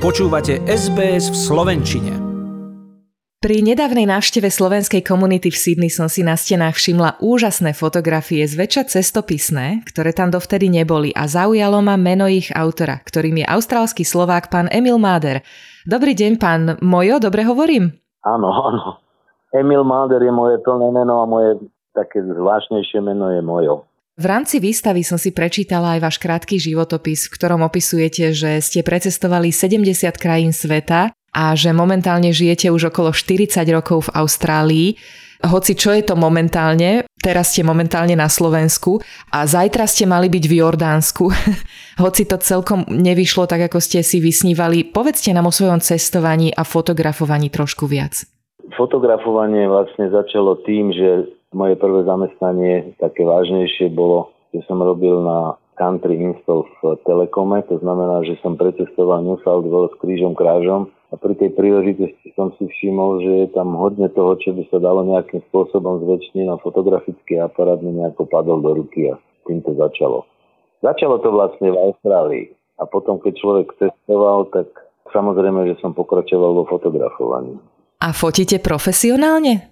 Počúvate SBS v Slovenčine. Pri nedávnej návšteve slovenskej komunity v Sydney som si na stenách všimla úžasné fotografie, zväčša cestopisné, ktoré tam dovtedy neboli a zaujalo ma meno ich autora, ktorým je austrálsky Slovák pán Emil Máder. Dobrý deň, pán Mojo, dobre hovorím? Áno, áno. Emil Máder je moje plné meno a moje také zvláštnejšie meno je Mojo. V rámci výstavy som si prečítala aj váš krátky životopis, v ktorom opisujete, že ste precestovali 70 krajín sveta a že momentálne žijete už okolo 40 rokov v Austrálii. Hoci čo je to momentálne, teraz ste momentálne na Slovensku a zajtra ste mali byť v Jordánsku. Hoci to celkom nevyšlo tak, ako ste si vysnívali, povedzte nám o svojom cestovaní a fotografovaní trošku viac. Fotografovanie vlastne začalo tým, že moje prvé zamestnanie, také vážnejšie, bolo, že som robil na country install v Telekome, to znamená, že som precestoval New South Wales krížom krážom a pri tej príležitosti som si všimol, že je tam hodne toho, čo by sa dalo nejakým spôsobom zväčšniť na fotografický aparát mi nejako padol do ruky a tým to začalo. Začalo to vlastne v Austrálii a potom, keď človek cestoval, tak samozrejme, že som pokračoval vo fotografovaní. A fotíte profesionálne?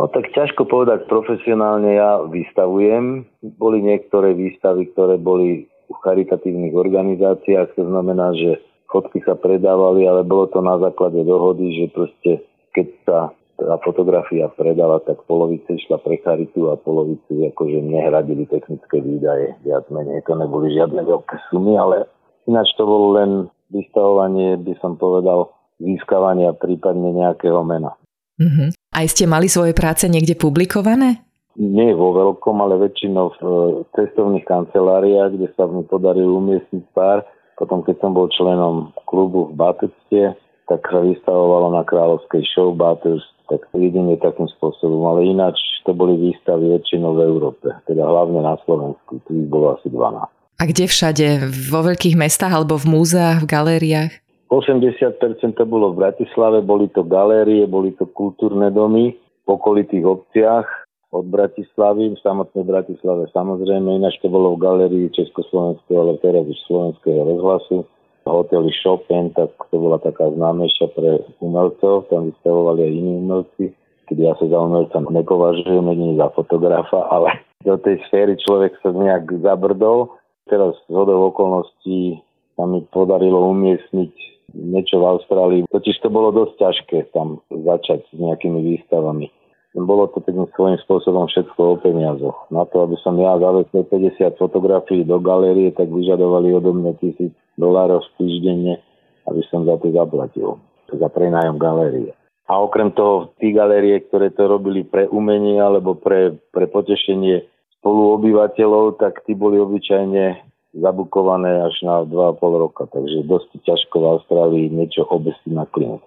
No tak ťažko povedať profesionálne, ja vystavujem. Boli niektoré výstavy, ktoré boli v charitatívnych organizáciách, to znamená, že fotky sa predávali, ale bolo to na základe dohody, že proste keď sa tá fotografia predala, tak polovice išla pre charitu a polovicu akože nehradili technické výdaje. Viac menej to neboli žiadne veľké sumy, ale ináč to bolo len vystavovanie, by som povedal, získavania prípadne nejakého mena. Uh-huh. Aj ste mali svoje práce niekde publikované? Nie vo veľkom, ale väčšinou v e, cestovných kanceláriách, kde sa mi podarilo umiestniť pár. Potom, keď som bol členom klubu v Batecte, tak sa vystavovalo na kráľovskej show Bathurst, tak jedine takým spôsobom, ale ináč to boli výstavy väčšinou v Európe, teda hlavne na Slovensku, tu ich bolo asi 12. A kde všade? Vo veľkých mestách alebo v múzeách, v galériách? 80% to bolo v Bratislave, boli to galérie, boli to kultúrne domy v okolitých obciach od Bratislavy, v samotnej Bratislave samozrejme, ináč to bolo v galérii Československého, ale teraz už slovenského rozhlasu. Hoteli Chopin, tak to bola taká známejšia pre umelcov, tam vystavovali aj iní umelci, keď ja sa za umelca nepovažujem, nie za fotografa, ale do tej sféry človek sa nejak zabrdol. Teraz z hodov okolností sa mi podarilo umiestniť niečo v Austrálii. Totiž to bolo dosť ťažké tam začať s nejakými výstavami. Bolo to takým svojím spôsobom všetko o peniazoch. Na to, aby som ja zavesil 50 fotografií do galérie, tak vyžadovali odo mňa tisíc dolárov týždenne, aby som za to zaplatil. Za prenájom galérie. A okrem toho, tí galérie, ktoré to robili pre umenie alebo pre, pre potešenie spoluobyvateľov, tak tí boli obyčajne zabukované až na 2,5 roka, takže dosť ťažko v Austrálii niečo obesiť na klient.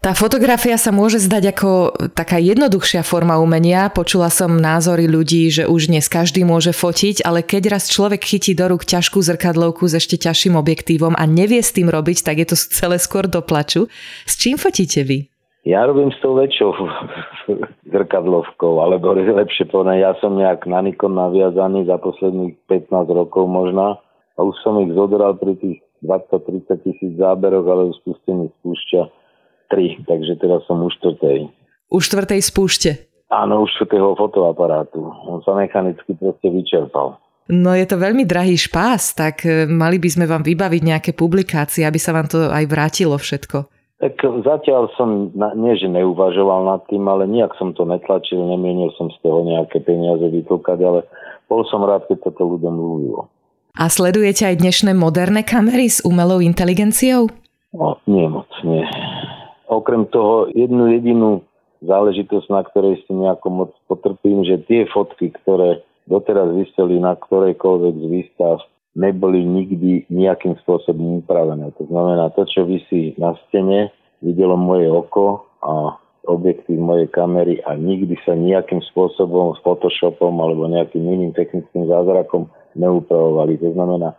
Tá fotografia sa môže zdať ako taká jednoduchšia forma umenia. Počula som názory ľudí, že už dnes každý môže fotiť, ale keď raz človek chytí do rúk ťažkú zrkadlovku s ešte ťažším objektívom a nevie s tým robiť, tak je to celé skôr do plaču. S čím fotíte vy? Ja robím s tou väčšou zrkadlovkou, alebo lepšie povedané, ja som nejak na Nikon naviazaný za posledných 15 rokov možno a už som ich zodral pri tých 20-30 tisíc záberoch, ale už spustení spúšťa 3, takže teraz som už štvrtej. Už štvrtej spúšte? Áno, už štvrtého fotoaparátu. On sa mechanicky proste vyčerpal. No je to veľmi drahý špás, tak e, mali by sme vám vybaviť nejaké publikácie, aby sa vám to aj vrátilo všetko. Tak zatiaľ som, nie že neuvažoval nad tým, ale nejak som to netlačil, nemienil som z toho nejaké peniaze vytlkať, ale bol som rád, keď sa to ľuďom ľúbilo. A sledujete aj dnešné moderné kamery s umelou inteligenciou? No, nie moc, nie. Okrem toho jednu jedinú záležitosť, na ktorej si nejako moc potrpím, že tie fotky, ktoré doteraz vyseli na ktorejkoľvek z výstav, neboli nikdy nejakým spôsobom upravené. To znamená, to, čo vysí na stene, videlo moje oko a objektív mojej kamery a nikdy sa nejakým spôsobom s Photoshopom alebo nejakým iným technickým zázrakom neupravovali. To znamená,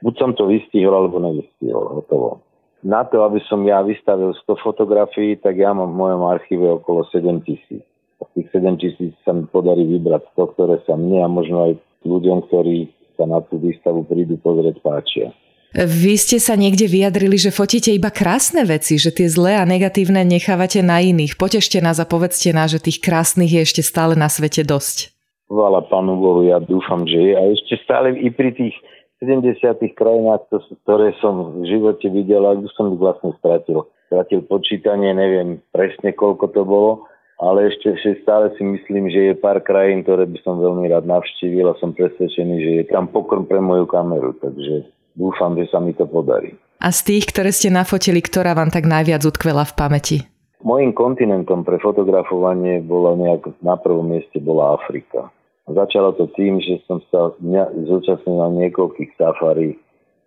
buď som to vystihol alebo nevystihol. Hotovo. Na to, aby som ja vystavil 100 fotografií, tak ja mám v mojom archíve okolo 7 tisíc. Z tých 7 tisíc sa mi podarí vybrať 100, ktoré sa mne a možno aj ľuďom, ktorí sa na tú výstavu prídu pozrieť páčia. Vy ste sa niekde vyjadrili, že fotíte iba krásne veci, že tie zlé a negatívne nechávate na iných. Potešte nás a povedzte nás, že tých krásnych je ešte stále na svete dosť. Chvála Pánu Bohu, ja dúfam, že je. A ešte stále i pri tých 70 krajinách, ktoré som v živote videl, už som ich vlastne stratil. Stratil počítanie, neviem presne koľko to bolo, ale ešte, ešte stále si myslím, že je pár krajín, ktoré by som veľmi rád navštívil a som presvedčený, že je tam pokrm pre moju kameru, takže dúfam, že sa mi to podarí. A z tých, ktoré ste nafotili, ktorá vám tak najviac utkvela v pamäti? Mojím kontinentom pre fotografovanie bola nejak na prvom mieste bola Afrika. Začalo to tým, že som sa zúčastnil na niekoľkých safari,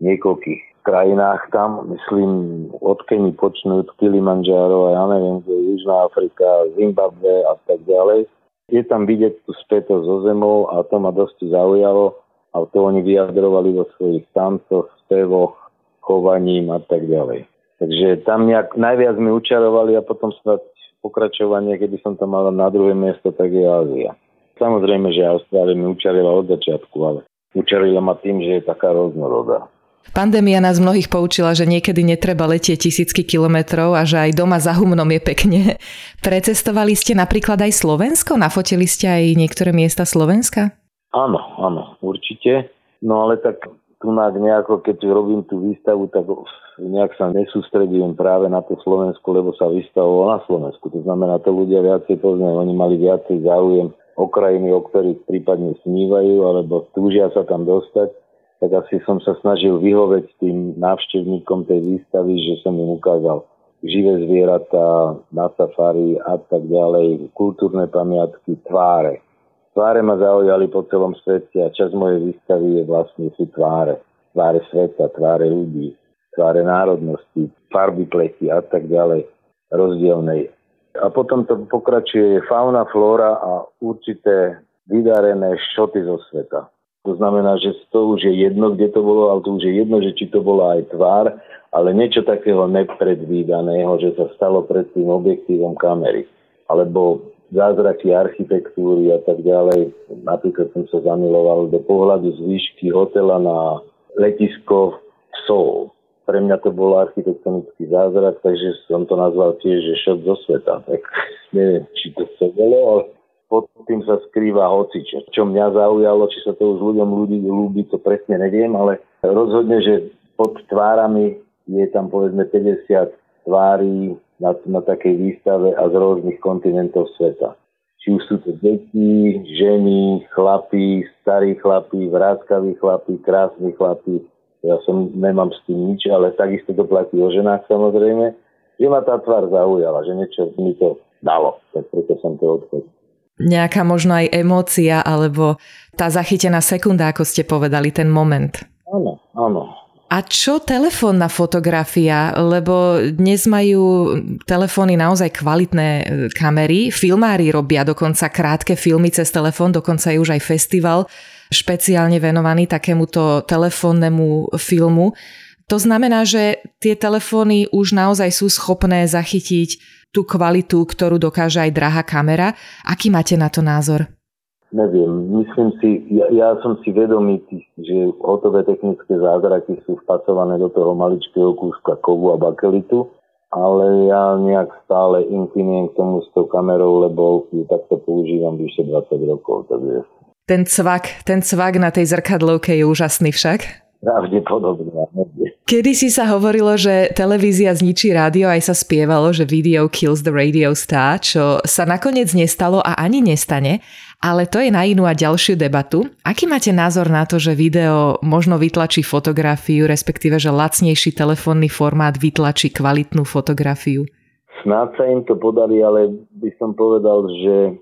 niekoľkých krajinách tam, myslím, od Keni počnúť Kilimanjaro a ja neviem, kde Južná Afrika, Zimbabwe a tak ďalej. Je tam vidieť tú spätosť so zemou a to ma dosť zaujalo a to oni vyjadrovali vo svojich tancoch, spevoch, chovaním a tak ďalej. Takže tam nejak najviac mi učarovali a potom snad pokračovanie, keby som to mal na druhé miesto, tak je Ázia. Samozrejme, že Austrália mi učarila od začiatku, ale učarila ma tým, že je taká rôznorodá. Pandémia nás mnohých poučila, že niekedy netreba letieť tisícky kilometrov a že aj doma za humnom je pekne. Precestovali ste napríklad aj Slovensko? Nafotili ste aj niektoré miesta Slovenska? Áno, áno, určite. No ale tak tu nejako, keď robím tú výstavu, tak nejak sa nesústredujem práve na to Slovensku, lebo sa vystavoval na Slovensku. To znamená, to ľudia viacej poznajú, oni mali viacej záujem o krajiny, o ktorých prípadne snívajú, alebo túžia sa tam dostať. Tak asi som sa snažil vyhoveť tým návštevníkom tej výstavy, že som im ukázal živé zvieratá na safari a tak ďalej, kultúrne pamiatky, tváre Tváre ma zaujali po celom svete a časť mojej výstavy je vlastne sú tváre. Tváre sveta, tváre ľudí, tváre národnosti, farby pleti a tak ďalej rozdielnej. A potom to pokračuje fauna, flóra a určité vydarené šoty zo sveta. To znamená, že to už je jedno, kde to bolo, ale to už je jedno, že či to bola aj tvár, ale niečo takého nepredvídaného, že sa stalo pred tým objektívom kamery. Alebo zázraky architektúry a tak ďalej. Napríklad som sa zamiloval do pohľadu z výšky hotela na letisko Sol. Pre mňa to bol architektonický zázrak, takže som to nazval tiež, že šok zo sveta. Tak neviem, či to sa bolo, ale pod tým sa skrýva hocičo. Čo mňa zaujalo, či sa to už ľuďom ľudí ľúbi, to presne neviem, ale rozhodne, že pod tvárami je tam povedzme 50 tvári na, na takej výstave a z rôznych kontinentov sveta. Či už sú to deti, ženy, chlapí, starí chlapí, vrázkaví chlapí, krásni chlapí. Ja som nemám s tým nič, ale takisto to platí o ženách samozrejme. Že ma tá tvár zaujala, že niečo mi to dalo, tak preto som to odchodil nejaká možno aj emócia, alebo tá zachytená sekunda, ako ste povedali, ten moment. Áno, áno. A čo telefónna fotografia? Lebo dnes majú telefóny naozaj kvalitné e, kamery. Filmári robia dokonca krátke filmy cez telefón, dokonca je už aj festival špeciálne venovaný takémuto telefónnemu filmu. To znamená, že tie telefóny už naozaj sú schopné zachytiť tú kvalitu, ktorú dokáže aj drahá kamera. Aký máte na to názor? Neviem, myslím si, ja, ja som si vedomý, že hotové technické zázraky sú vpasované do toho maličkého kúska kovu a bakelitu, ale ja nejak stále inklinujem k tomu s tou kamerou, lebo ju takto používam vyše 20 rokov. Takže... Ten cvak, ten cvak na tej zrkadlovke je úžasný však. Pravdepodobne. Kedy si sa hovorilo, že televízia zničí rádio, aj sa spievalo, že video kills the radio star, čo sa nakoniec nestalo a ani nestane, ale to je na inú a ďalšiu debatu. Aký máte názor na to, že video možno vytlačí fotografiu, respektíve, že lacnejší telefónny formát vytlačí kvalitnú fotografiu? Snáď sa im to podarí, ale by som povedal, že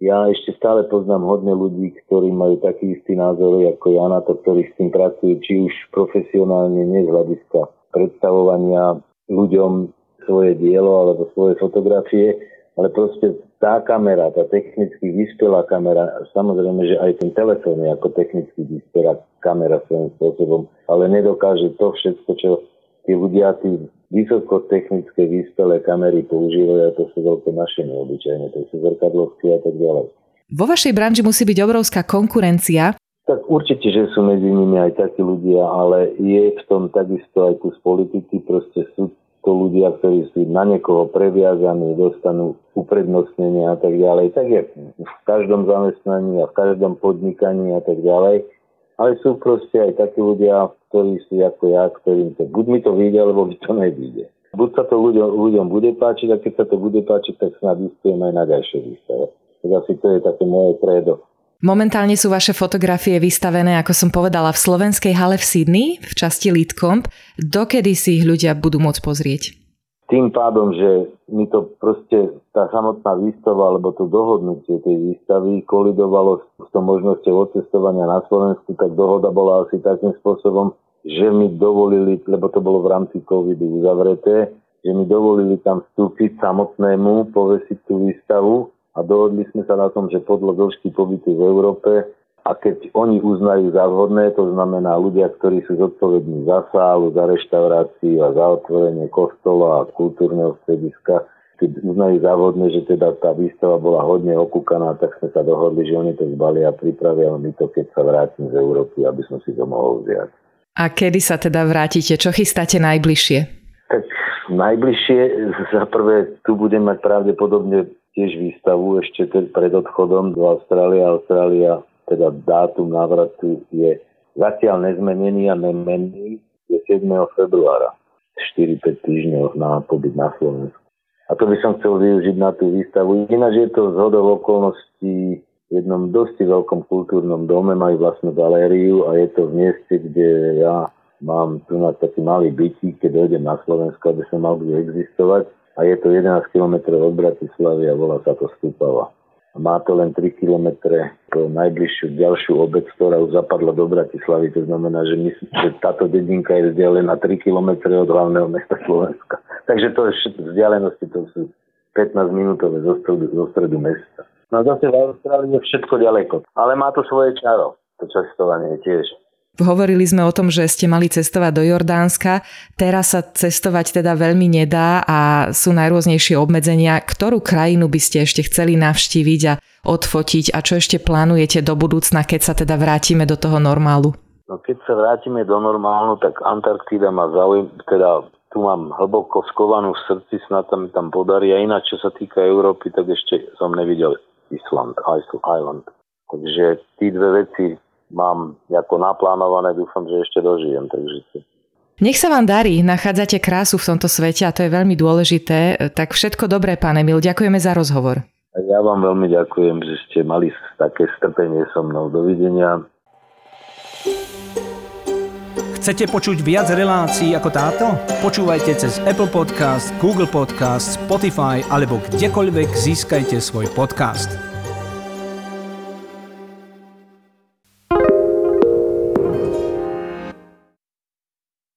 ja ešte stále poznám hodne ľudí, ktorí majú taký istý názor ako ja na to, ktorí s tým pracujú, či už profesionálne, nie z hľadiska predstavovania ľuďom svoje dielo alebo svoje fotografie, ale proste tá kamera, tá technicky vyspelá kamera, samozrejme, že aj ten telefón je ako technicky vyspelá kamera svojím spôsobom, ale nedokáže to všetko, čo tí ľudia, tí vysokotechnické vyspelé kamery používajú a to sú veľké naše neobyčajné, to sú zrkadlovky a tak ďalej. Vo vašej branži musí byť obrovská konkurencia. Tak určite, že sú medzi nimi aj takí ľudia, ale je v tom takisto aj kus politiky. Proste sú to ľudia, ktorí sú na niekoho previazaní, dostanú uprednostnenie a tak ďalej. Tak je v každom zamestnaní a v každom podnikaní a tak ďalej. Ale sú proste aj takí ľudia, ktorí sú ako ja, ktorým to buď mi to vyjde, alebo mi to nevyjde. Buď sa to ľuďom, ľuďom bude páčiť a keď sa to bude páčiť, tak snad vystujem aj na ďalšej výstave. Tak asi to je také moje kredo. Momentálne sú vaše fotografie vystavené, ako som povedala, v slovenskej hale v Sydney, v časti Lidcomp. Dokedy si ich ľudia budú môcť pozrieť? Tým pádom, že mi to proste tá samotná výstava alebo to dohodnutie tej výstavy kolidovalo s tou možnosťou odcestovania na Slovensku, tak dohoda bola asi takým spôsobom, že mi dovolili, lebo to bolo v rámci covidu uzavreté, že mi dovolili tam vstúpiť samotnému, povesiť tú výstavu a dohodli sme sa na tom, že podľa dĺžky pobytu v Európe a keď oni uznajú za vhodné, to znamená ľudia, ktorí sú zodpovední za sálu, za reštauráciu a za otvorenie kostola a kultúrneho strediska, keď uznajú za vhodné, že teda tá výstava bola hodne okúkaná, tak sme sa dohodli, že oni to zbalia a pripravia mi to, keď sa vrátim z Európy, aby som si to mohol vziať. A kedy sa teda vrátite? Čo chystáte najbližšie? Tak najbližšie, za prvé, tu budem mať pravdepodobne tiež výstavu ešte pred odchodom do Austrálie. Austrália, teda dátum návratu je zatiaľ nezmenený a nemenný, je 7. februára. 4-5 týždňov na pobyt na Slovensku. A to by som chcel využiť na tú výstavu. Ináč je to zhodov okolností v jednom dosť veľkom kultúrnom dome, majú vlastnú galériu a je to v mieste, kde ja mám tu na taký malý bytí, keď dojdem na Slovensko, aby som mal kde existovať a je to 11 km od Bratislavy a volá sa to Stupava. Má to len 3 km po najbližšiu ďalšiu obec, ktorá už zapadla do Bratislavy. To znamená, že, my, že táto dedinka je vzdialená 3 km od hlavného mesta Slovenska. Takže to je vzdialenosti, to sú 15 minútové zo stredu, zo stredu mesta. No zase v Austrálii je všetko ďaleko. Ale má to svoje čaro, to cestovanie tiež. Hovorili sme o tom, že ste mali cestovať do Jordánska. Teraz sa cestovať teda veľmi nedá a sú najrôznejšie obmedzenia. Ktorú krajinu by ste ešte chceli navštíviť a odfotiť a čo ešte plánujete do budúcna, keď sa teda vrátime do toho normálu? No keď sa vrátime do normálu, tak Antarktída ma zaujíma, teda tu mám hlboko skovanú v srdci, snad tam tam podarí. A ináč, čo sa týka Európy, tak ešte som nevidel Island, Island. Takže tí dve veci mám ako naplánované, dúfam, že ešte dožijem. Takže... Nech sa vám darí, nachádzate krásu v tomto svete a to je veľmi dôležité. Tak všetko dobré, pán Emil, ďakujeme za rozhovor. Ja vám veľmi ďakujem, že ste mali také strpenie so mnou. Dovidenia. Chcete počuť viac relácií ako táto? Počúvajte cez Apple Podcast, Google Podcast, Spotify alebo kdekoľvek získajte svoj podcast.